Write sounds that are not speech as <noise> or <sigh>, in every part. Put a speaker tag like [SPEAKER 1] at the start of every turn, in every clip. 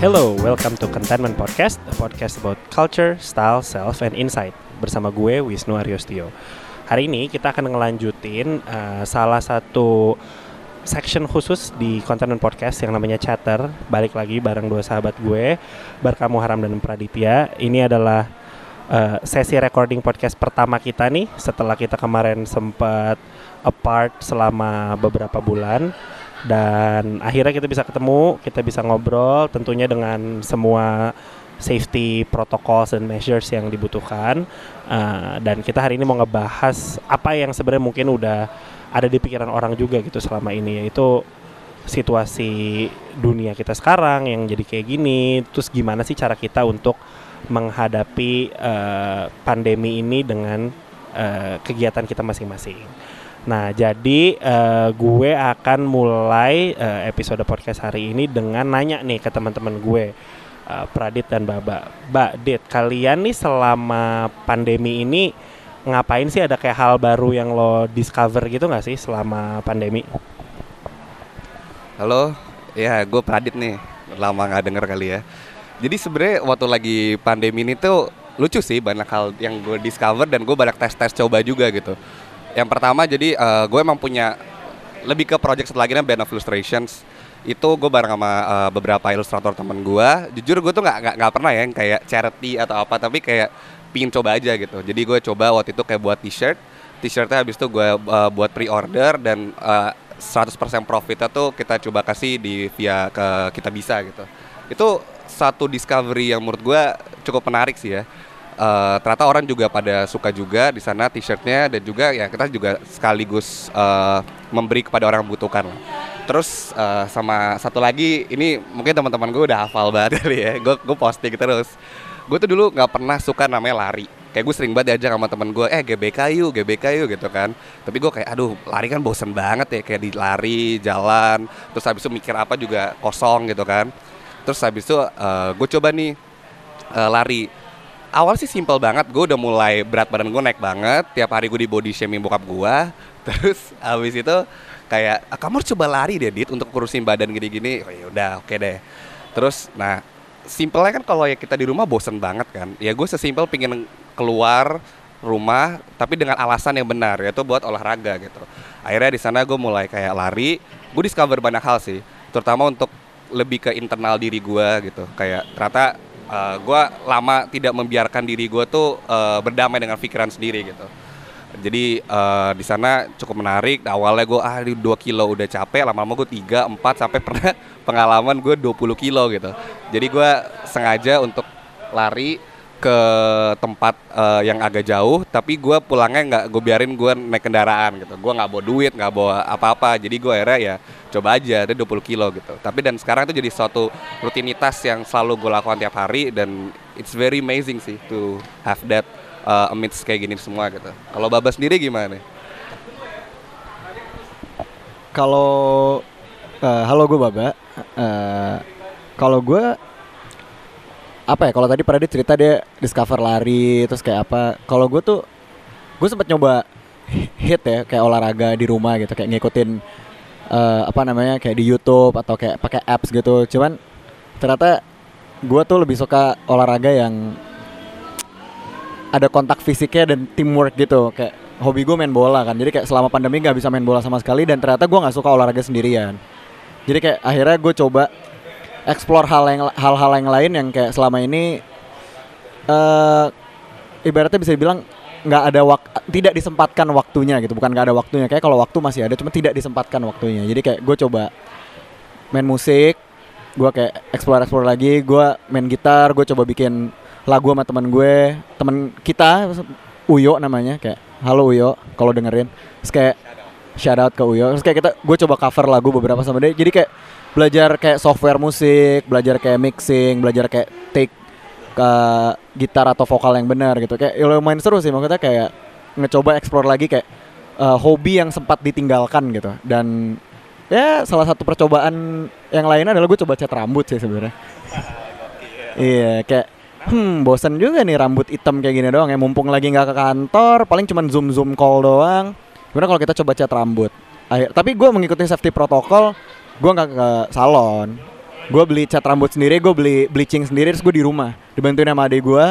[SPEAKER 1] Hello, welcome to Contentment Podcast, a podcast about culture, style, self, and insight. Bersama gue, Wisnu Aryostio. Hari ini kita akan ngelanjutin uh, salah satu section khusus di Contentment Podcast yang namanya Chatter. Balik lagi bareng dua sahabat gue, Barkamu Haram dan Praditya. Ini adalah uh, sesi recording podcast pertama kita nih setelah kita kemarin sempat apart selama beberapa bulan dan akhirnya kita bisa ketemu, kita bisa ngobrol tentunya dengan semua safety protocols dan measures yang dibutuhkan uh, dan kita hari ini mau ngebahas apa yang sebenarnya mungkin udah ada di pikiran orang juga gitu selama ini yaitu situasi dunia kita sekarang yang jadi kayak gini terus gimana sih cara kita untuk menghadapi uh, pandemi ini dengan uh, kegiatan kita masing-masing. Nah, jadi uh, gue akan mulai uh, episode podcast hari ini dengan nanya nih ke teman-teman gue, uh, Pradit dan Baba. Mbak Dit, kalian nih selama pandemi ini ngapain sih? Ada kayak hal baru yang lo discover gitu nggak sih selama pandemi?
[SPEAKER 2] Halo, ya gue Pradit nih. Lama nggak denger kali ya. Jadi sebenarnya waktu lagi pandemi ini tuh lucu sih banyak hal yang gue discover dan gue banyak tes-tes coba juga gitu yang pertama jadi uh, gue emang punya lebih ke project lagi namanya Band of Illustrations. Itu gue bareng sama uh, beberapa ilustrator temen gue. Jujur gue tuh nggak nggak pernah ya kayak charity atau apa tapi kayak pingin coba aja gitu. Jadi gue coba waktu itu kayak buat t-shirt. T-shirtnya habis itu gue uh, buat pre-order dan uh, 100% profitnya tuh kita coba kasih di via ke kita bisa gitu. Itu satu discovery yang menurut gue cukup menarik sih ya uh, ternyata orang juga pada suka juga di sana t-shirtnya dan juga ya kita juga sekaligus uh, memberi kepada orang yang membutuhkan. Terus uh, sama satu lagi ini mungkin teman-teman gue udah hafal banget <laughs> kali ya. Gue gue posting terus. Gue tuh dulu nggak pernah suka namanya lari. Kayak gue sering banget diajak sama temen gue, eh GBK yuk, GBK yuk gitu kan. Tapi gue kayak, aduh lari kan bosen banget ya, kayak di lari, jalan. Terus habis itu mikir apa juga kosong gitu kan. Terus habis itu uh, gue coba nih uh, lari awal sih simpel banget gue udah mulai berat badan gue naik banget tiap hari gue di body shaming bokap gue <laughs> terus abis itu kayak ah, kamu harus coba lari deh dit untuk kurusin badan gini-gini. Oh, ya udah oke okay deh. Terus nah simpelnya kan kalau ya kita di rumah bosen banget kan. Ya gue sesimpel pingin keluar rumah tapi dengan alasan yang benar yaitu buat olahraga gitu. Akhirnya di sana gue mulai kayak lari. Gue discover banyak hal sih terutama untuk lebih ke internal diri gue gitu. Kayak ternyata uh, eh, gue lama tidak membiarkan diri gue tuh uh, berdamai dengan pikiran sendiri gitu. Jadi uh, di sana cukup menarik. Awalnya gue ah di 2 kilo udah capek. Lama-lama gue 3, 4 sampai <laughs> pernah pengalaman gue 20 kilo gitu. Jadi gue sengaja untuk lari ke tempat uh, yang agak jauh tapi gue pulangnya nggak gue biarin gue naik kendaraan gitu. Gue nggak bawa duit nggak bawa apa-apa. Jadi gue akhirnya ya coba aja ada 20 kilo gitu. Tapi dan sekarang itu jadi suatu rutinitas yang selalu gue lakukan tiap hari dan it's very amazing sih to have that uh, amidst kayak gini semua gitu. Kalau Baba sendiri gimana?
[SPEAKER 3] Kalau uh, halo gue Baba. Uh, kalau gue apa ya kalau tadi dia cerita dia discover lari terus kayak apa. Kalau gue tuh gue sempat nyoba hit ya kayak olahraga di rumah gitu kayak ngikutin uh, apa namanya kayak di YouTube atau kayak pakai apps gitu. Cuman ternyata gue tuh lebih suka olahraga yang ada kontak fisiknya dan teamwork gitu. Kayak hobi gue main bola kan jadi kayak selama pandemi nggak bisa main bola sama sekali dan ternyata gue nggak suka olahraga sendirian. Jadi kayak akhirnya gue coba explore hal yang hal-hal yang lain yang kayak selama ini uh, ibaratnya bisa dibilang nggak ada wak tidak disempatkan waktunya gitu. Bukan nggak ada waktunya kayak kalau waktu masih ada cuma tidak disempatkan waktunya. Jadi kayak gue coba main musik gue kayak explore explore lagi gue main gitar gue coba bikin lagu sama teman gue teman kita Uyo namanya kayak halo Uyo kalau dengerin. Terus kayak shout out ke Uyo. Terus kayak kita gue coba cover lagu beberapa sama dia. Jadi kayak belajar kayak software musik, belajar kayak mixing, belajar kayak take ke gitar atau vokal yang benar gitu. Kayak ya lumayan seru sih maksudnya kayak ngecoba explore lagi kayak uh, hobi yang sempat ditinggalkan gitu. Dan ya salah satu percobaan yang lain adalah gue coba cat rambut sih sebenarnya. <laughs> iya, kayak hmm bosan juga nih rambut hitam kayak gini doang ya mumpung lagi nggak ke kantor paling cuman zoom zoom call doang gimana kalau kita coba cat rambut Akhir, tapi gue mengikuti safety protokol gue nggak ke salon. Gue beli cat rambut sendiri gue beli bleaching sendiri terus gue di rumah. Dibantuin sama adik gue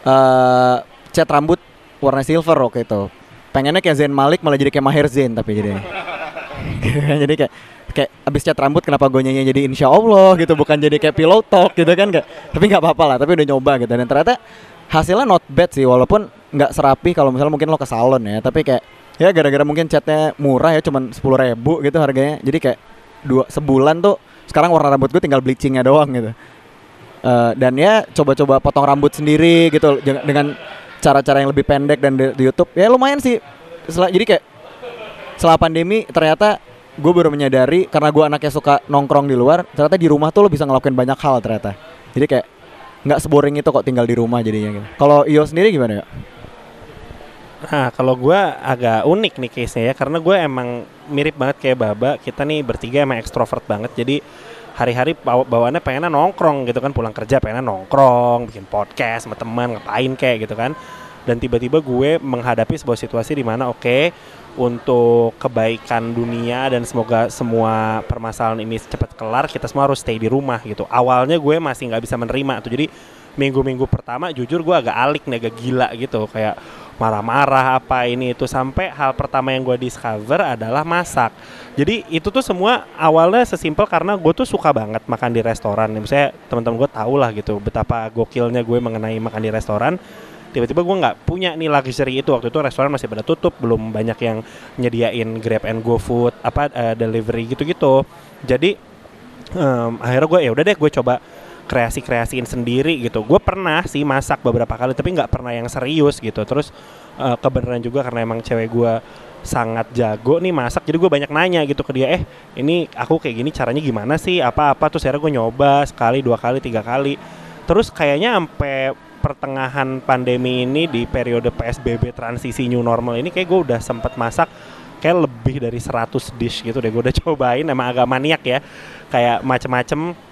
[SPEAKER 3] eh cat rambut warna silver waktu itu. Pengennya kayak Zain Malik malah jadi kayak Maher Zain tapi jadinya. <laughs> Jadi kayak kayak abis cat rambut kenapa gue nyanyi jadi insya Allah gitu bukan jadi kayak pillow talk gitu kan gak, tapi nggak apa-apa lah tapi udah nyoba gitu. Dan ternyata hasilnya not bad sih walaupun nggak serapi kalau misalnya mungkin lo ke salon ya tapi kayak ya gara-gara mungkin catnya murah ya cuman sepuluh ribu gitu harganya. Jadi kayak dua sebulan tuh sekarang warna rambut gue tinggal bleachingnya doang gitu. Eh, dan ya coba-coba potong rambut sendiri gitu dengan cara-cara yang lebih pendek dan di, di YouTube. Ya lumayan sih. Setelah- jadi kayak setelah pandemi ternyata gue baru menyadari karena gue anaknya suka nongkrong di luar ternyata di rumah tuh lo bisa ngelakuin banyak hal ternyata. Jadi kayak nggak seboring itu kok tinggal di rumah jadinya gitu. Kalau Iyo sendiri gimana ya
[SPEAKER 1] Nah, kalau gue agak unik nih case-nya ya, karena gue emang mirip banget kayak Baba. Kita nih bertiga emang ekstrovert banget, jadi hari-hari bawa bawaannya pengennya nongkrong gitu kan, pulang kerja pengennya nongkrong, bikin podcast sama teman, ngapain kayak gitu kan. Dan tiba-tiba gue menghadapi sebuah situasi di mana oke, untuk kebaikan dunia dan semoga semua permasalahan ini cepat kelar, kita semua harus stay di rumah gitu. Awalnya gue masih nggak bisa menerima tuh, jadi minggu-minggu pertama jujur gue agak alik nih, agak gila gitu, kayak marah-marah apa ini itu sampai hal pertama yang gue discover adalah masak. Jadi itu tuh semua awalnya sesimpel karena gue tuh suka banget makan di restoran. Misalnya teman-teman gue tau lah gitu betapa gokilnya gue mengenai makan di restoran. Tiba-tiba gue nggak punya nih luxury itu waktu itu restoran masih pada tutup, belum banyak yang nyediain Grab and Go food apa eh, delivery gitu-gitu. Jadi em, akhirnya gue ya udah deh gue coba kreasi-kreasiin sendiri gitu. Gue pernah sih masak beberapa kali tapi nggak pernah yang serius gitu. Terus eh, kebenaran juga karena emang cewek gue sangat jago nih masak jadi gue banyak nanya gitu ke dia eh ini aku kayak gini caranya gimana sih? Apa-apa? Terus akhirnya gue nyoba sekali dua kali tiga kali. Terus kayaknya sampai pertengahan pandemi ini di periode PSBB transisi new normal ini kayak gue udah sempet masak kayak lebih dari 100 dish gitu deh. Gue udah <laughs> cobain emang agak maniak ya. Kayak macem-macem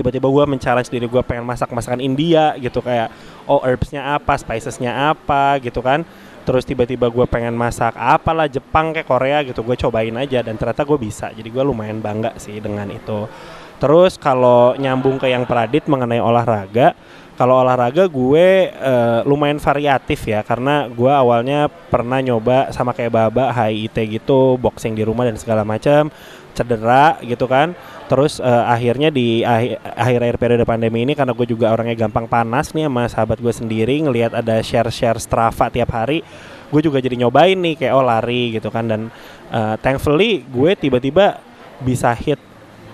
[SPEAKER 1] tiba-tiba gue men-challenge diri gue pengen masak masakan India gitu kayak oh herbsnya apa spicesnya apa gitu kan. Terus tiba-tiba gue pengen masak apalah Jepang kayak Korea gitu gue cobain aja dan ternyata gue bisa. Jadi gue lumayan bangga sih dengan itu. Terus kalau nyambung ke yang Pradit mengenai olahraga kalau olahraga gue eh, lumayan variatif ya karena gue awalnya pernah nyoba sama kayak Baba HIIT gitu boxing di rumah dan segala macam cedera gitu kan terus eh, akhirnya di akhir akhir periode pandemi ini karena gue juga orangnya gampang panas nih sama sahabat gue sendiri ngelihat ada share share Strava tiap hari gue juga jadi nyobain nih kayak oh lari gitu kan. Dan eh, thankfully gue tiba-tiba bisa hit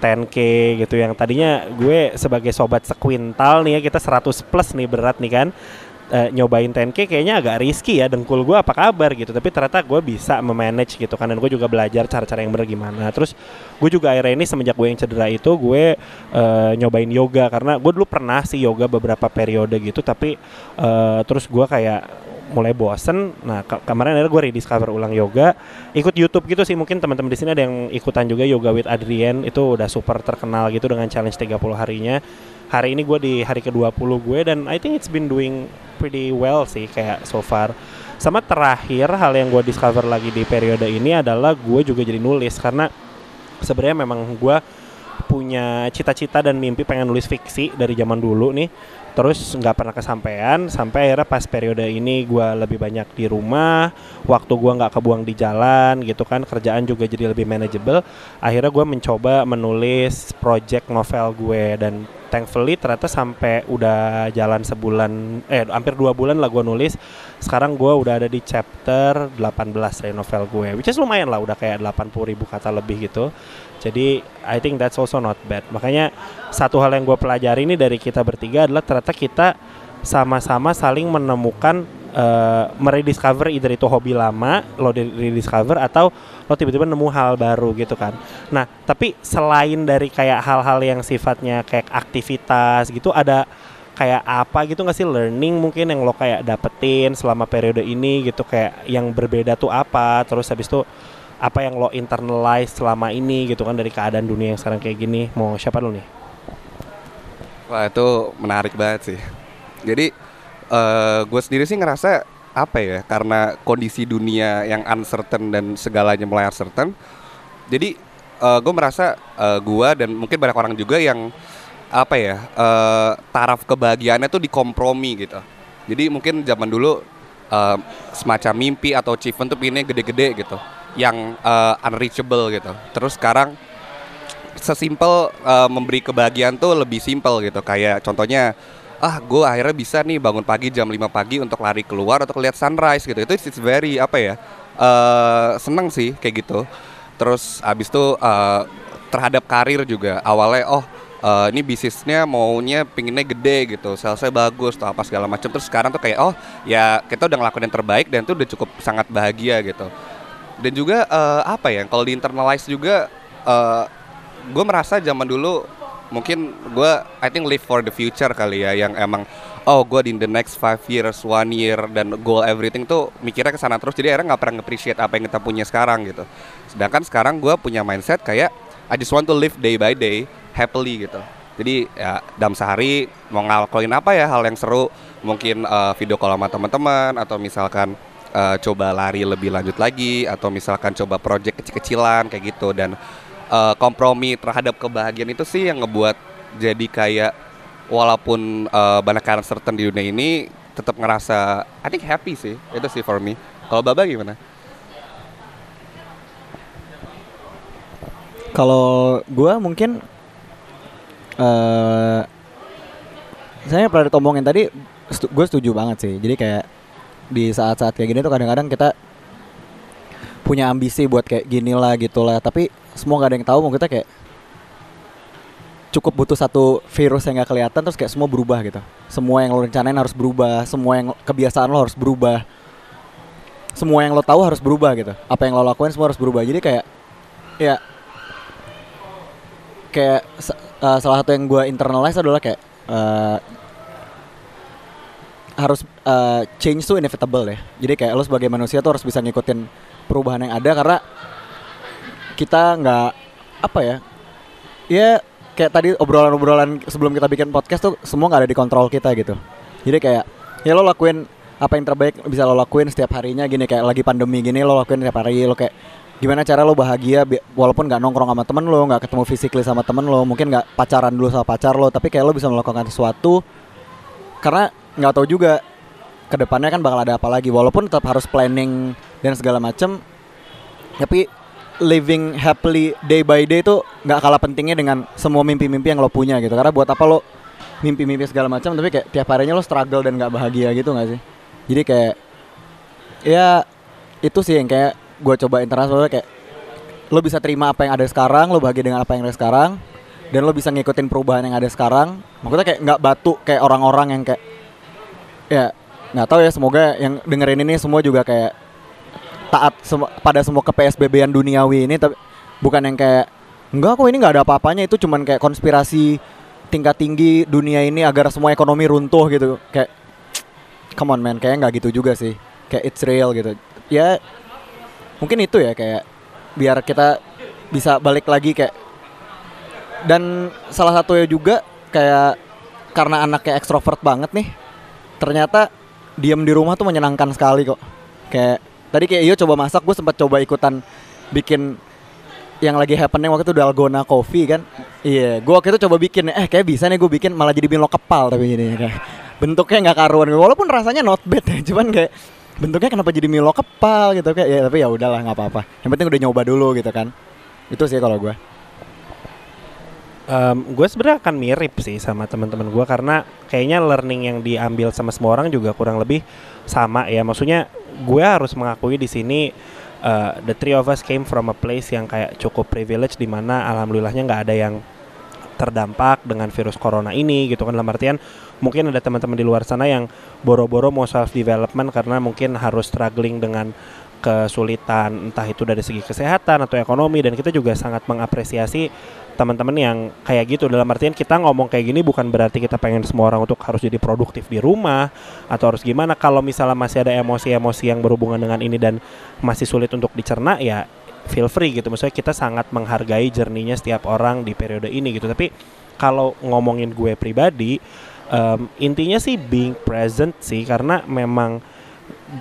[SPEAKER 1] 10k gitu. Yang tadinya gue sebagai sobat sekuintal nih ya kita 100 plus nih berat nih kan eh, nyobain 10k kayaknya agak risky ya dengkul gue apa kabar gitu tapi ternyata gue bisa memanage gitu kan dan gue juga belajar cara-cara yang benar gimana terus gue juga akhirnya ini semenjak gue yang cedera itu gue eh, nyobain yoga karena gue dulu pernah sih yoga beberapa periode gitu tapi eh, terus gue kayak mulai bosen. Nah, ke- kemarin akhirnya gue rediscover ulang yoga. Ikut YouTube gitu sih mungkin teman-teman di sini ada yang ikutan juga yoga with Adrian itu udah super terkenal gitu dengan challenge 30 harinya. Hari ini gue di hari ke-20 gue dan I think it's been doing pretty well sih kayak so far. Sama terakhir hal yang gue discover lagi di periode ini adalah gue juga jadi nulis karena sebenarnya memang gue punya cita-cita dan mimpi pengen nulis fiksi dari zaman dulu nih terus nggak pernah kesampaian sampai akhirnya pas periode ini gue lebih banyak di rumah waktu gue nggak kebuang di jalan gitu kan kerjaan juga jadi lebih manageable akhirnya gue mencoba menulis project novel gue. Dan thankfully ternyata sampai udah jalan sebulan eh hampir dua bulan lah gue nulis sekarang gue udah ada di chapter 18 dari novel gue which is lumayan lah udah kayak 80 ribu kata lebih gitu. Jadi I think that's also not bad. Makanya satu hal yang gue pelajari ini dari kita bertiga adalah ternyata kita sama-sama saling menemukan uh, merediscover either itu hobi lama lo di rediscover atau lo tiba-tiba nemu hal baru gitu kan. Nah tapi selain dari kayak hal-hal yang sifatnya kayak aktivitas gitu ada kayak apa gitu nggak sih learning mungkin yang lo kayak dapetin selama periode ini gitu kayak yang berbeda tuh apa terus habis itu apa yang lo internalize selama ini gitu kan dari keadaan dunia yang sekarang kayak gini mau siapa lo nih
[SPEAKER 2] Wah itu menarik banget sih. Jadi eh gue sendiri sih ngerasa apa ya karena kondisi dunia yang uncertain dan segalanya mulai uncertain. Jadi gue merasa uh, gue dan mungkin banyak orang juga yang apa ya uh, taraf kebahagiaannya tuh dikompromi gitu. Jadi mungkin zaman dulu uh, semacam mimpi atau achievement tuh pinnya gede-gede gitu, yang uh, unreachable gitu. Terus sekarang sesimpel uh, memberi kebahagiaan tuh lebih simpel gitu. Kayak contohnya ah gue akhirnya bisa nih bangun pagi jam 5 pagi untuk lari keluar atau lihat sunrise gitu itu it's very apa ya uh, seneng sih kayak gitu terus abis itu uh, terhadap karir juga awalnya oh uh, ini bisnisnya maunya pinginnya gede gitu salesnya bagus atau apa segala macam. Terus sekarang tuh kayak oh ya kita udah ngelakuin yang terbaik dan itu udah cukup sangat bahagia gitu. Dan juga uh, apa ya kalau di internalize juga uh, gue merasa zaman dulu mungkin gue I think live for the future kali ya yang emang oh gue in the next five years one year dan goal everything tuh mikirnya ke sana terus. Jadi akhirnya nggak pernah appreciate apa yang kita punya sekarang gitu. Sedangkan sekarang gue punya mindset kayak I just want to live day by day happily gitu. Jadi ya dalam sehari mau ngelakuin apa ya hal yang seru? Mungkin uh, video call sama teman-teman atau misalkan uh, coba lari lebih lanjut lagi atau misalkan coba project kecil-kecilan kayak gitu. Dan uh, kompromi terhadap kebahagiaan itu sih yang ngebuat jadi kayak walaupun uh, banyak uncertain di dunia ini tetap ngerasa I think happy sih. Itu sih for me. Kalau Baba gimana?
[SPEAKER 3] Kalau gue mungkin uh, saya pernah ditomongin tadi stu gue setuju banget sih. Jadi kayak di saat-saat kayak gini tuh kadang-kadang kita punya ambisi buat kayak gini lah gitu lah. Tapi semua gak ada yang tahu mau kita kayak cukup butuh satu virus yang gak kelihatan terus kayak semua berubah gitu. Semua yang lo rencanain harus berubah semua yang kebiasaan lo harus berubah. Semua yang lo tahu harus berubah gitu. Apa yang lo lakuin semua harus berubah. Jadi kayak ya kayak uh, salah satu yang gue internalize adalah kayak uh, harus uh, change tuh inevitable ya jadi kayak lo sebagai manusia tuh harus bisa ngikutin perubahan yang ada karena kita nggak apa ya ya kayak tadi obrolan-obrolan sebelum kita bikin podcast tuh semua nggak ada di kontrol kita gitu. Jadi kayak ya lo lakuin apa yang terbaik bisa lo lakuin setiap harinya gini kayak lagi pandemi gini lo lakuin setiap hari lo kayak gimana cara lo bahagia walaupun nggak nongkrong sama temen lo nggak ketemu physically sama temen lo mungkin nggak pacaran dulu sama pacar lo tapi kayak lo bisa melakukan sesuatu karena nggak tahu juga ke depannya kan bakal ada apa lagi. Walaupun tetap harus planning dan segala macem tapi living happily day by day itu nggak kalah pentingnya dengan semua mimpi-mimpi yang lo punya gitu. Karena buat apa lo mimpi-mimpi segala macam tapi kayak tiap harinya lo struggle dan nggak bahagia gitu nggak sih? Jadi kayak ya itu sih yang kayak gue coba internasional kayak lo bisa terima apa yang ada sekarang lo bahagia dengan apa yang ada sekarang dan lo bisa ngikutin perubahan yang ada sekarang. Maksudnya kayak nggak batu kayak orang-orang yang kayak ya nggak tahu ya semoga yang dengerin ini semua juga kayak taat sem pada semua ke PSBB-an duniawi ini tapi bukan yang kayak enggak kok ini nggak ada apa-apanya. Itu cuman kayak konspirasi tingkat tinggi dunia ini agar semua ekonomi runtuh gitu. Kayak come on man. Kayak nggak gitu juga sih. Kayak it's real gitu. Ya mungkin itu ya kayak biar kita bisa balik lagi kayak dan salah satunya juga kayak karena anaknya ekstrovert banget nih ternyata diam di rumah tuh menyenangkan sekali kok. Kayak tadi kayak iyo coba masak gue sempat coba ikutan bikin yang lagi happening waktu itu dalgona coffee kan. Iya yeah, gue waktu itu coba bikin eh kayak bisa nih gue bikin malah jadi milo kepal tapi ini kayak bentuknya nggak karuan. Walaupun rasanya not bad ya cuman kayak bentuknya kenapa jadi milo kepal gitu kayak ya tapi ya udahlah nggak apa-apa. Yang penting udah nyoba dulu gitu kan. Itu sih kalau gue
[SPEAKER 1] um, gue sebenarnya akan mirip sih sama teman-teman gue karena kayaknya learning yang diambil sama semua orang juga kurang lebih sama ya. Maksudnya gue harus mengakui di sini uh, the three of us came from a place yang kayak cukup privilege di mana alhamdulillahnya nggak ada yang terdampak dengan virus corona ini gitu kan. Dalam artian mungkin ada teman-teman di luar sana yang boro-boro mau self development karena mungkin harus struggling dengan kesulitan entah itu dari segi kesehatan atau ekonomi dan kita juga sangat mengapresiasi teman-teman yang kayak gitu. Dalam artian kita ngomong kayak gini bukan berarti kita pengen semua orang untuk harus jadi produktif di rumah atau harus gimana. Kalau misalnya masih ada emosi-emosi yang berhubungan dengan ini dan masih sulit untuk dicerna ya feel free gitu. Maksudnya kita sangat menghargai jerninya setiap orang di periode ini gitu. Tapi kalau ngomongin gue pribadi um, intinya sih being present sih karena memang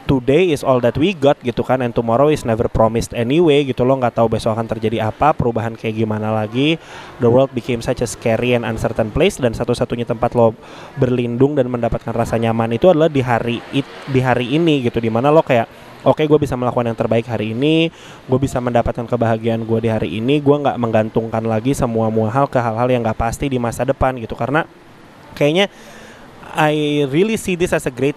[SPEAKER 1] today is all that we got gitu kan and tomorrow is never promised anyway gitu lo nggak tahu besok akan terjadi apa perubahan kayak gimana lagi. The world became such a scary and uncertain place dan satu-satunya tempat lo berlindung dan mendapatkan rasa nyaman itu adalah di hari it, di hari ini gitu di mana lo kayak oke okay, gue bisa melakukan yang terbaik hari ini gue bisa mendapatkan kebahagiaan gue di hari ini gue nggak menggantungkan lagi semua mua hal ke hal-hal yang nggak pasti di masa depan gitu. Karena kayaknya I really see this as a great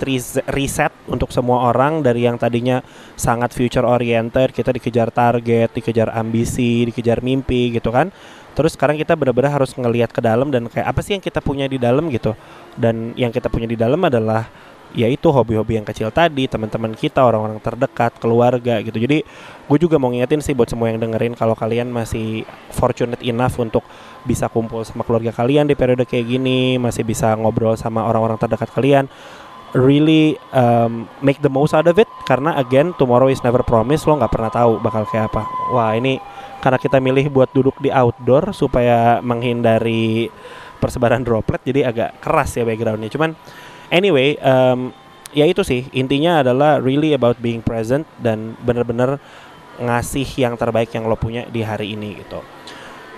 [SPEAKER 1] reset untuk semua orang dari yang tadinya sangat future oriented, kita dikejar target, dikejar ambisi, dikejar mimpi gitu kan. Terus sekarang kita benar-benar harus ngelihat ke dalam dan kayak apa sih yang kita punya di dalam gitu. Dan yang kita punya di dalam adalah yaitu hobi-hobi yang kecil tadi, teman-teman kita, orang-orang terdekat, keluarga gitu. Jadi gue juga mau ngingetin sih buat semua yang dengerin kalau kalian masih fortunate enough untuk bisa kumpul sama keluarga kalian di periode kayak gini, masih bisa ngobrol sama orang-orang terdekat kalian, really um, make the most out of it karena again tomorrow is never promised lo nggak pernah tahu bakal kayak apa. Wah ini karena kita milih buat duduk di outdoor supaya menghindari persebaran droplet jadi agak keras ya backgroundnya. Cuman anyway um, ya itu sih. Intinya adalah really about being present dan bener-bener ngasih yang terbaik yang lo punya di hari ini gitu.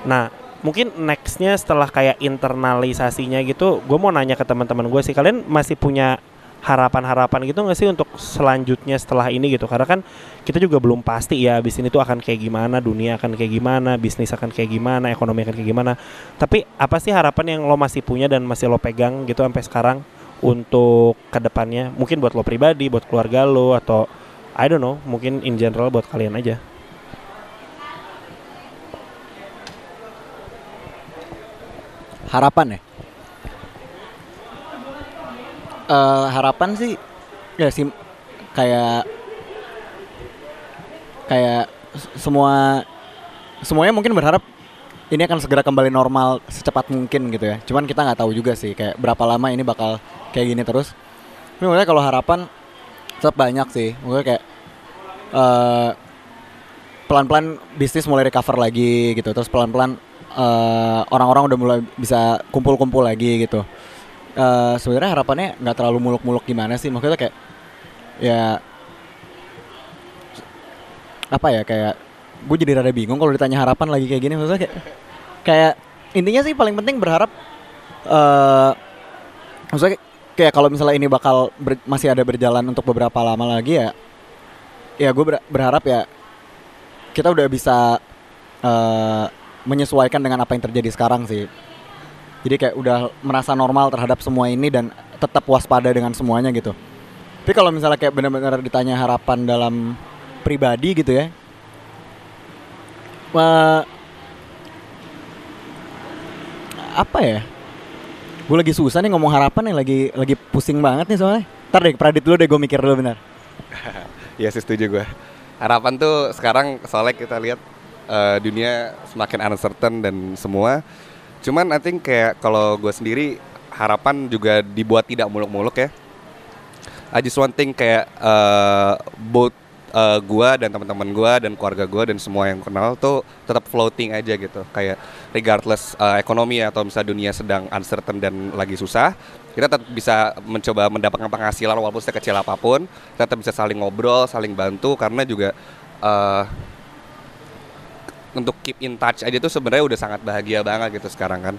[SPEAKER 1] Nah mungkin nextnya setelah kayak internalisasinya gitu gue mau nanya ke teman-teman gue sih. Kalian masih punya harapan-harapan gitu nggak sih untuk selanjutnya setelah ini gitu? Karena kan kita juga belum pasti ya abis ini tuh akan kayak gimana dunia akan kayak gimana bisnis akan kayak gimana ekonomi akan kayak gimana. Tapi apa sih harapan yang lo masih punya dan masih lo pegang gitu sampai sekarang untuk ke depannya mungkin buat lo pribadi buat keluarga lo atau I don't know mungkin in general buat kalian aja
[SPEAKER 3] harapan ya uh, harapan sih ya sih kayak kayak semua semuanya mungkin berharap ini akan segera kembali normal secepat mungkin gitu ya. Cuman kita nggak tahu juga sih kayak berapa lama ini bakal kayak gini terus. Tapi menurut kalau harapan tetap banyak sih. Mungkin kayak uh, pelan-pelan bisnis mulai recover lagi gitu. Terus pelan-pelan uh, orang-orang udah mulai bisa kumpul-kumpul lagi gitu. Uh, sebenarnya harapannya nggak terlalu muluk-muluk gimana sih maksudnya kayak ya apa ya kayak gue jadi rada bingung kalau ditanya harapan lagi kayak gini maksudnya kayak kayak intinya sih paling penting berharap uh, maksudnya kalau misalnya ini bakal ber, masih ada berjalan untuk beberapa lama lagi ya ya gue ber, berharap ya kita udah bisa uh, menyesuaikan dengan apa yang terjadi sekarang sih. Jadi kayak udah merasa normal terhadap semua ini dan tetap waspada dengan semuanya gitu. Tapi kalau misalnya kayak benar-benar ditanya harapan dalam pribadi gitu ya uh, apa ya gue lagi susah nih ngomong harapan nih lagi lagi pusing banget nih soalnya. Ntar deh Pradit dulu deh gue mikir dulu benar <laughs>
[SPEAKER 2] Iya sih setuju gue harapan tuh sekarang soalnya kita lihat uh, dunia semakin uncertain dan semua. Cuman I think kayak kalau gue sendiri harapan juga dibuat tidak muluk-muluk ya. I just one thing kayak uh, both uh, gua dan teman-teman gua dan keluarga gua dan semua yang kenal tuh tetap floating aja gitu. Kayak regardless uh, ekonomi atau misalnya dunia sedang uncertain dan lagi susah kita tetap bisa mencoba mendapatkan penghasilan walaupun sekecil apa pun. Kita tetap bisa saling ngobrol saling bantu karena juga uh, untuk keep in touch aja tuh sebenarnya udah sangat bahagia banget gitu sekarang kan.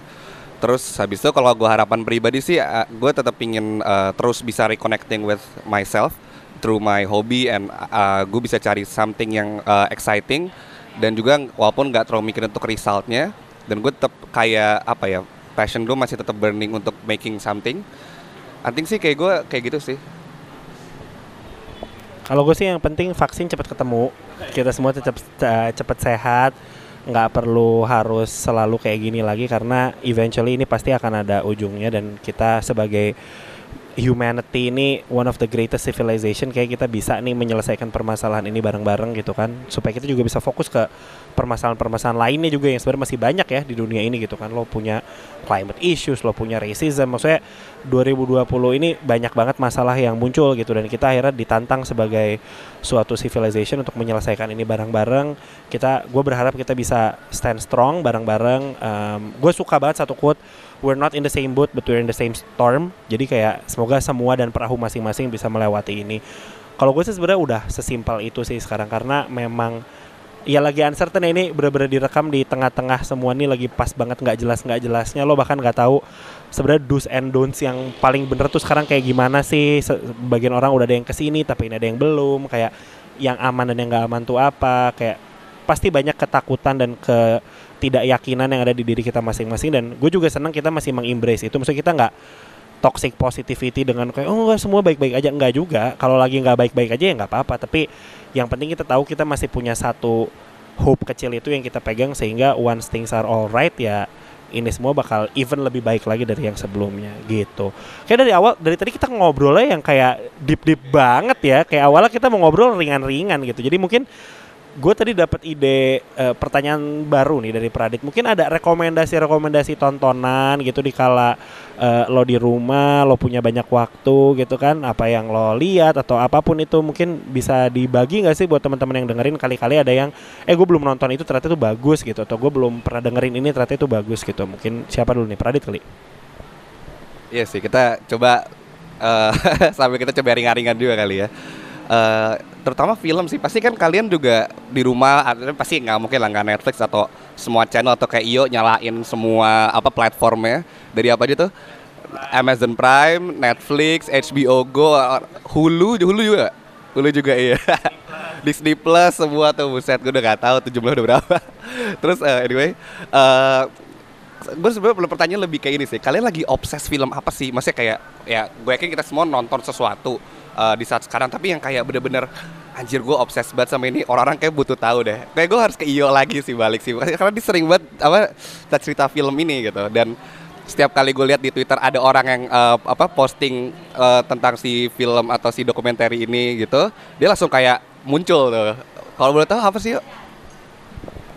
[SPEAKER 2] Terus habis itu kalau gue harapan pribadi sih uh, gue tetap ingin uh, terus bisa reconnecting with myself through my hobby and uh, gue bisa cari something yang uh, exciting. Dan juga walaupun nggak terlalu mikir untuk resultnya dan gue tetap kayak apa ya passion gue masih tetap burning untuk making something. Think sih kayak gue kayak gitu sih.
[SPEAKER 1] Kalau gue sih yang penting vaksin cepat ketemu. Kita semua tetap cepat sehat. Nggak perlu harus selalu kayak gini lagi karena eventually ini pasti akan ada ujungnya dan kita sebagai humanity ini one of the greatest civilization kayak kita bisa nih menyelesaikan permasalahan ini bareng-bareng gitu kan. Supaya kita juga bisa fokus ke permasalahan-permasalahan lainnya juga yang sebenarnya masih banyak ya di dunia ini gitu kan. Lo punya climate issues lo punya racism maksudnya 2020 ini banyak banget masalah yang muncul gitu. Dan kita akhirnya ditantang sebagai suatu civilization untuk menyelesaikan ini bareng-bareng. Kita gue berharap kita bisa stand strong bareng-bareng. Um, gue suka banget satu quote we're not in the same boat but we're in the same storm. Jadi kayak semoga semua dan perahu masing-masing bisa melewati ini. kalau gue sih sebenarnya udah sesimpel itu sih sekarang karena memang ya lagi uncertain ya, ini bener-bener direkam di tengah-tengah semua nih lagi pas banget nggak jelas nggak jelasnya lo bahkan nggak tahu sebenarnya do's and don'ts yang paling bener tuh sekarang kayak gimana sih bagian orang udah ada yang ke sini tapi ini ada yang belum kayak yang aman dan yang nggak aman tuh apa kayak pasti banyak ketakutan dan ketidakyakinan yang ada di diri kita masing-masing dan gue juga senang kita masih mengembrace itu maksudnya kita nggak toxic positivity dengan kayak oh enggak semua baik-baik aja enggak juga kalau lagi nggak baik-baik aja ya nggak apa-apa tapi yang penting kita tahu kita masih punya satu hope kecil itu yang kita pegang sehingga once things are alright ya ini semua bakal even lebih baik lagi dari yang sebelumnya gitu. Kayak dari awal dari tadi kita ngobrolnya yang kayak deep deep banget ya. Kayak awalnya kita mau ngobrol ringan-ringan gitu. Jadi mungkin gue tadi dapat ide uh, pertanyaan baru nih dari Pradit. Mungkin ada rekomendasi-rekomendasi tontonan gitu di kala uh, lo di rumah, lo punya banyak waktu gitu kan, apa yang lo lihat atau apa pun itu mungkin bisa dibagi nggak sih buat teman-teman yang dengerin kali-kali ada yang eh gue belum nonton itu ternyata itu bagus gitu atau gue belum pernah dengerin ini ternyata itu bagus gitu. Mungkin siapa dulu nih Pradit kali?
[SPEAKER 2] Iya sih, kita coba uh, <laughs> sambil kita coba ringan-ringan juga kali ya. Uh, terutama film sih pasti kan kalian juga di rumah pasti nggak mungkin lah nggak Netflix atau semua channel atau kayak iyo nyalain semua apa platformnya dari apa aja tuh Amazon Prime, Netflix, HBO Go, Hulu, Hulu juga, Hulu juga iya. <laughs> Disney Plus semua tuh buset gue udah gak tahu tuh jumlah udah berapa. <laughs> Terus uh, anyway, uh, gue sebenarnya pertanyaan lebih kayak ini sih. Kalian lagi obses film apa sih? Maksudnya kayak ya gue yakin kita semua nonton sesuatu uh, di saat sekarang. Tapi yang kayak bener-bener anjir gue obses banget sama ini. Orang-orang kayak butuh tahu deh. Kayak gue harus ke Iyo lagi sih balik sih. Karena dia sering banget apa cerita film ini gitu. Dan setiap kali gue lihat di Twitter ada orang yang uh, apa posting uh, tentang si film atau si dokumenter ini gitu dia langsung kayak muncul tuh. Kalau boleh tahu apa sih?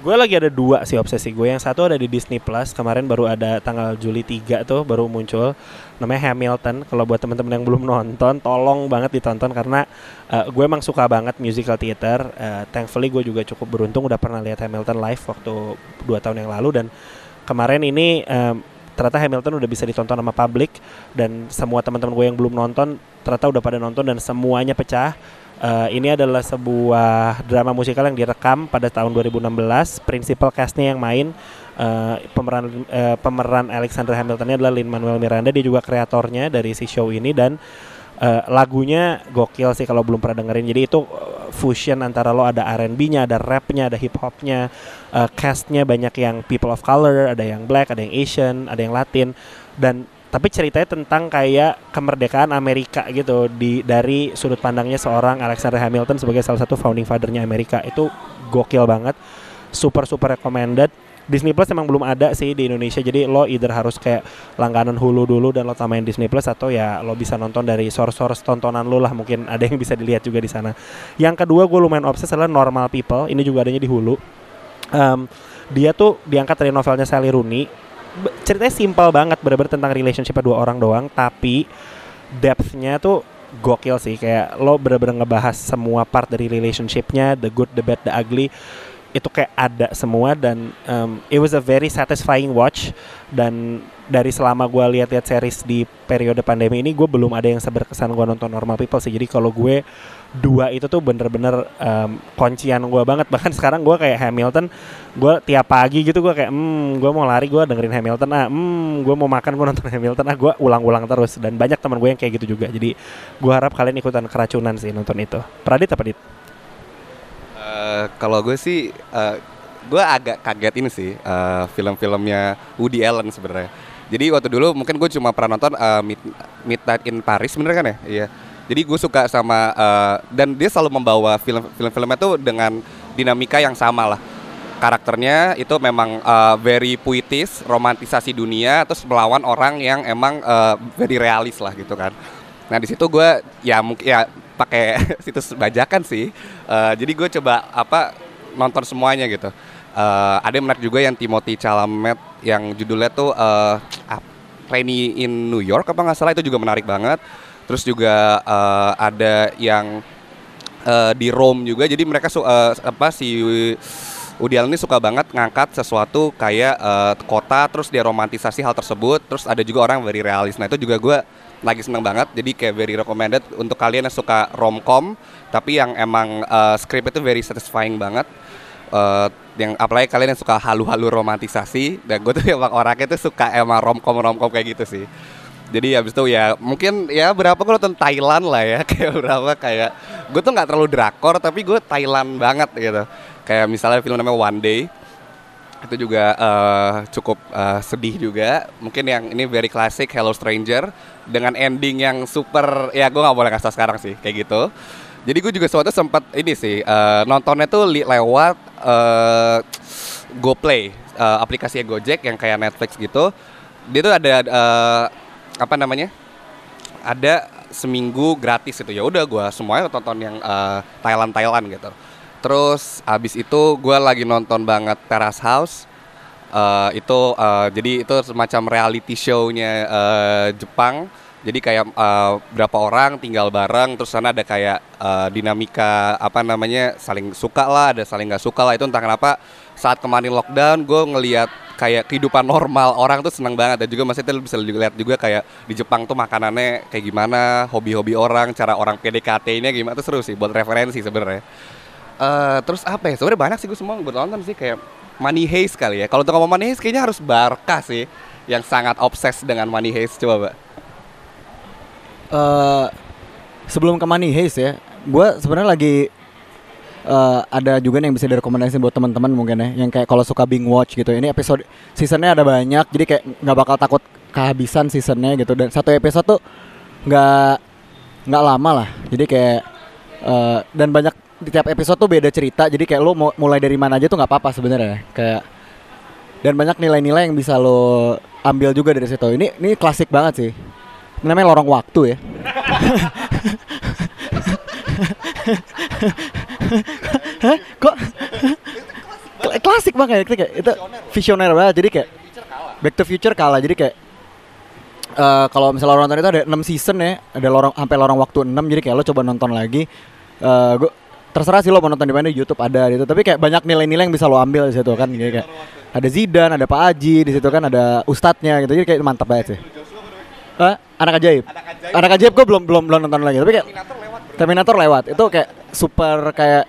[SPEAKER 1] Gue lagi ada dua sih obsesi gue. Yang satu ada di Disney Plus. Kemarin baru ada tanggal Juli 3 tuh baru muncul. Namanya Hamilton. Kalau buat teman-teman yang belum nonton, tolong banget ditonton karena uh, gue emang suka banget musical theater. Uh, thankfully gue juga cukup beruntung udah pernah lihat Hamilton live waktu dua tahun yang lalu dan kemarin ini um, ternyata Hamilton udah bisa ditonton sama publik dan semua teman-teman gue yang belum nonton ternyata udah pada nonton dan semuanya pecah Uh, ini adalah sebuah drama musikal yang direkam pada tahun 2016. Principal castnya yang main uh, pemeran uh, pemeran Alexander Hamiltonnya adalah Lin Manuel Miranda. Dia juga kreatornya dari si show ini dan uh, lagunya gokil sih kalau belum pernah dengerin. Jadi itu fusion antara lo ada R&B-nya, ada rapnya, ada hip hopnya, uh, castnya banyak yang people of color, ada yang black, ada yang Asian, ada yang Latin dan tapi ceritanya tentang kayak kemerdekaan Amerika gitu di dari sudut pandangnya seorang Alexander Hamilton sebagai salah satu founding fathernya Amerika. Itu gokil banget super super recommended. Disney Plus emang belum ada sih di Indonesia jadi lo either harus kayak langganan Hulu dulu dan lo tambahin Disney Plus atau ya lo bisa nonton dari source-source tontonan lo lah mungkin ada yang bisa dilihat juga di sana. Yang kedua gue lumayan obses adalah Normal People ini juga adanya di Hulu. Um, dia tuh diangkat dari novelnya Sally Rooney ceritanya simpel banget bener-bener tentang relationship dua orang doang tapi depthnya tuh gokil sih kayak lo bener-bener ngebahas semua part dari relationshipnya the good the bad the ugly itu kayak ada semua dan um, it was a very satisfying watch dan dari selama gue lihat-lihat series di periode pandemi ini gue belum ada yang seberkesan gue nonton Normal People sih. Jadi kalau gue dua itu tuh bener-bener um, kuncian gue banget. <laughs> Bahkan sekarang gue kayak Hamilton gue tiap pagi gitu gue kayak hmm gue mau lari gue dengerin Hamilton ah hmm gue mau makan gue nonton <laughs> Hamilton ah gue ulang-ulang terus. Dan banyak teman gue yang kayak gitu juga. Jadi gue harap kalian ikutan keracunan sih nonton itu. Pradit apa dit?
[SPEAKER 2] Uh, kalau gue sih uh, gue agak kaget ini sih uh, film-filmnya Woody Allen sebenarnya. Jadi waktu dulu mungkin gue cuma pernah nonton uh, Midnight in Paris bener kan ya? Iya jadi gue suka sama uh, dan dia selalu membawa film-filmnya tuh dengan dinamika yang sama lah. Karakternya itu memang uh, very puitis, romantisasi dunia, terus melawan orang yang emang uh, very realis lah gitu kan. Nah di situ gue ya mungkin ya pakai <laughs> situs bajakan sih. Uh, jadi gue coba apa nonton semuanya gitu. Uh, ada yang menarik juga yang Timothy Chalamet yang judulnya tuh uh, Rainy in New York apa nggak salah itu juga menarik banget terus juga uh, ada yang uh, di Rome juga. Jadi mereka su uh, apa si Allen ini suka banget ngangkat sesuatu kayak uh, kota terus dia romantisasi hal tersebut. Terus ada juga orang yang very realis nah itu juga gue lagi seneng banget. Jadi kayak very recommended untuk kalian yang suka romcom tapi yang emang uh, script itu very satisfying banget. Uh, yang apalagi kalian yang suka halu-halu romantisasi. Dan gue tuh <laughs> emang orangnya tuh suka emang romcom romcom kayak gitu sih jadi habis itu ya mungkin ya berapa gue nonton Thailand lah ya. <laughs> Kayak berapa kayak gue tuh nggak terlalu drakor tapi gue Thailand banget gitu. Kayak misalnya film namanya One Day itu juga uh, cukup uh, sedih juga. Mungkin yang ini very classic Hello Stranger dengan ending yang super ya gue nggak boleh ngasih sekarang sih kayak gitu. Jadi gue juga suatu sempat ini sih uh, nontonnya tuh li lewat uh, GoPlay uh, aplikasi Gojek yang kayak Netflix gitu. Dia tuh ada uh, apa namanya? Ada seminggu gratis itu. Ya udah gue semuanya tonton yang uh, Thailand Thailand gitu. Terus abis itu gue lagi nonton banget Terrace House. Uh, itu uh, jadi itu semacam reality show-nya uh, Jepang. Jadi kayak uh, berapa orang tinggal bareng terus sana ada kayak uh, dinamika apa namanya saling suka lah ada saling nggak suka lah. Itu entah kenapa saat kemarin lockdown gue ngelihat kayak kehidupan normal orang tuh senang banget. Dan juga masih itu bisa lihat juga kayak di Jepang tuh makanannya kayak gimana hobi-hobi orang cara orang PDKT-nya gimana. Tuh seru sih buat referensi sebenarnya. Uh, terus apa ya? Sebenarnya banyak sih gue semua gue nonton sih kayak Money Heist kali ya. Kalau untuk ngomong Money Heist kayaknya harus Barca sih yang sangat obses dengan Money Heist. Coba mbak.
[SPEAKER 3] Uh, sebelum ke Money Heist ya, gue sebenarnya lagi uh, ada juga nih yang bisa direkomendasikan buat teman-teman mungkin ya, yang kayak kalau suka Bing Watch gitu. Ini episode seasonnya ada banyak, jadi kayak nggak bakal takut kehabisan seasonnya gitu. Dan satu episode tuh nggak nggak lama lah, jadi kayak uh, dan banyak di tiap episode tuh beda cerita. Jadi kayak lo mau mulai dari mana aja tuh nggak apa-apa sebenarnya. Kayak dan banyak nilai-nilai yang bisa lo ambil juga dari situ. Ini ini klasik banget sih namanya lorong waktu ya <laughs> Hah? kok klasik banget kayak itu visioner banget jadi kayak Back to Future kalah jadi kayak uh, kalau misalnya lo nonton itu ada 6 season ya ada lorong sampai lorong waktu 6 jadi kayak lo coba nonton lagi uh, gua terserah sih lo mau nonton di mana di YouTube ada gitu tapi kayak banyak nilai-nilai yang bisa lo ambil di situ kan gitu, kayak ada Zidan ada Pak Aji di situ kan ada ustadznya gitu jadi kayak mantap banget sih Hah? Anak ajaib. Anak ajaib. Anak ajaib gue belum belum belum nonton lagi. Tapi kayak Terminator lewat. Itu kayak super kayak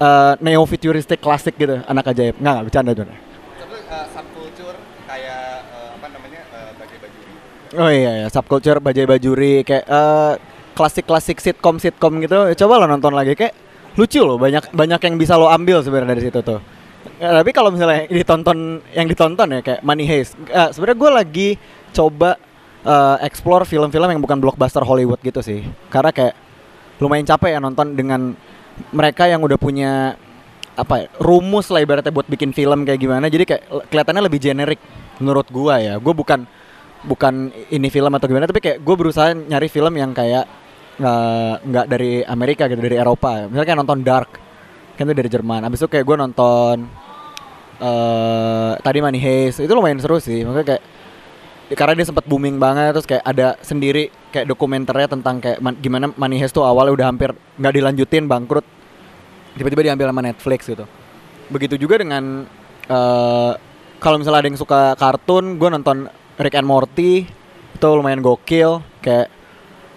[SPEAKER 3] uh, neo futuristic klasik gitu. Anak ajaib. Enggak enggak bercanda tuh.
[SPEAKER 2] Uh, subculture kayak uh, apa namanya uh, bajai bajuri.
[SPEAKER 3] Oh iya ya subculture bajai bajuri kayak uh, klasik-klasik sitcom sitcom gitu. Coba lo nonton lagi kayak lucu loh. Banyak banyak yang bisa lo ambil sebenarnya dari situ tuh. Ya, tapi kalau misalnya ditonton yang ditonton ya kayak Money Heist, uh, sebenarnya gue lagi coba uh, explore film-film yang bukan blockbuster Hollywood gitu sih. Karena kayak lumayan capek ya nonton dengan mereka yang udah punya apa ya, rumus lah ibaratnya buat bikin film kayak gimana. Jadi kayak kelihatannya lebih generik menurut gua ya. Gua bukan bukan ini film atau gimana tapi kayak gue berusaha nyari film yang kayak eh, nggak uh, dari Amerika gitu dari Eropa misalnya kayak nonton Dark kan itu dari Jerman abis itu kayak gue nonton uh, tadi Money Heist itu lumayan seru sih makanya kayak karena dia sempat booming banget terus kayak ada sendiri kayak dokumenternya tentang kayak man, gimana Money tuh awalnya udah hampir nggak dilanjutin bangkrut. Tiba-tiba diambil sama Netflix gitu. Begitu juga dengan uh, kalau misalnya ada yang suka kartun gue nonton Rick and Morty itu lumayan gokil. Kayak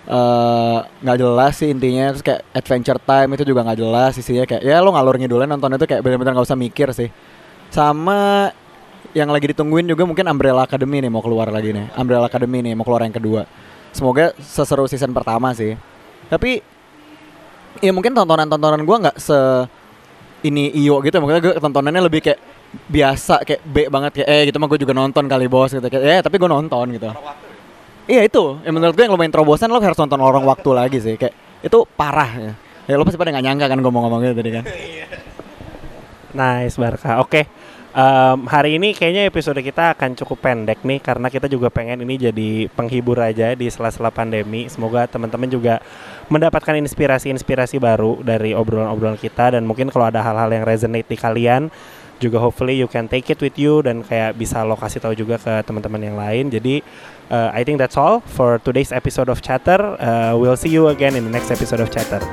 [SPEAKER 3] eh, nggak uh, jelas sih intinya. Terus kayak Adventure Time itu juga nggak jelas isinya kayak ya lo ngalur ngidulnya nonton itu kayak benar-benar nggak usah mikir sih. Sama yang lagi ditungguin juga mungkin Umbrella Academy nih mau keluar lagi nih. Umbrella Academy nih mau keluar yang kedua. Semoga seseru season pertama sih. Tapi ya mungkin tontonan-tontonan gue nggak se ini iyo gitu. Mungkin gue tontonannya lebih kayak biasa kayak B banget kayak eh gitu mah gue juga nonton kali bos gitu kayak eh tapi gue nonton gitu. Iya itu, yang menurut gue yang lumayan terobosan lo harus nonton orang waktu lagi sih kayak itu parah ya. Ya lo pasti pada nggak nyangka kan gue mau ngomong gitu tadi kan. <laughs>
[SPEAKER 1] nice Barka. Oke. Okay um, hari ini kayaknya episode kita akan cukup pendek nih karena kita juga pengen ini jadi penghibur aja di sela-sela pandemi. Semoga teman-teman juga mendapatkan inspirasi-inspirasi baru dari obrolan-obrolan kita dan mungkin kalau ada hal-hal yang resonate di kalian juga hopefully you can take it with you dan kayak bisa lokasi tahu juga ke teman-teman yang lain. Jadi uh, I think that's all for today's episode of Chatter. Uh, we'll see you again in the next episode of Chatter.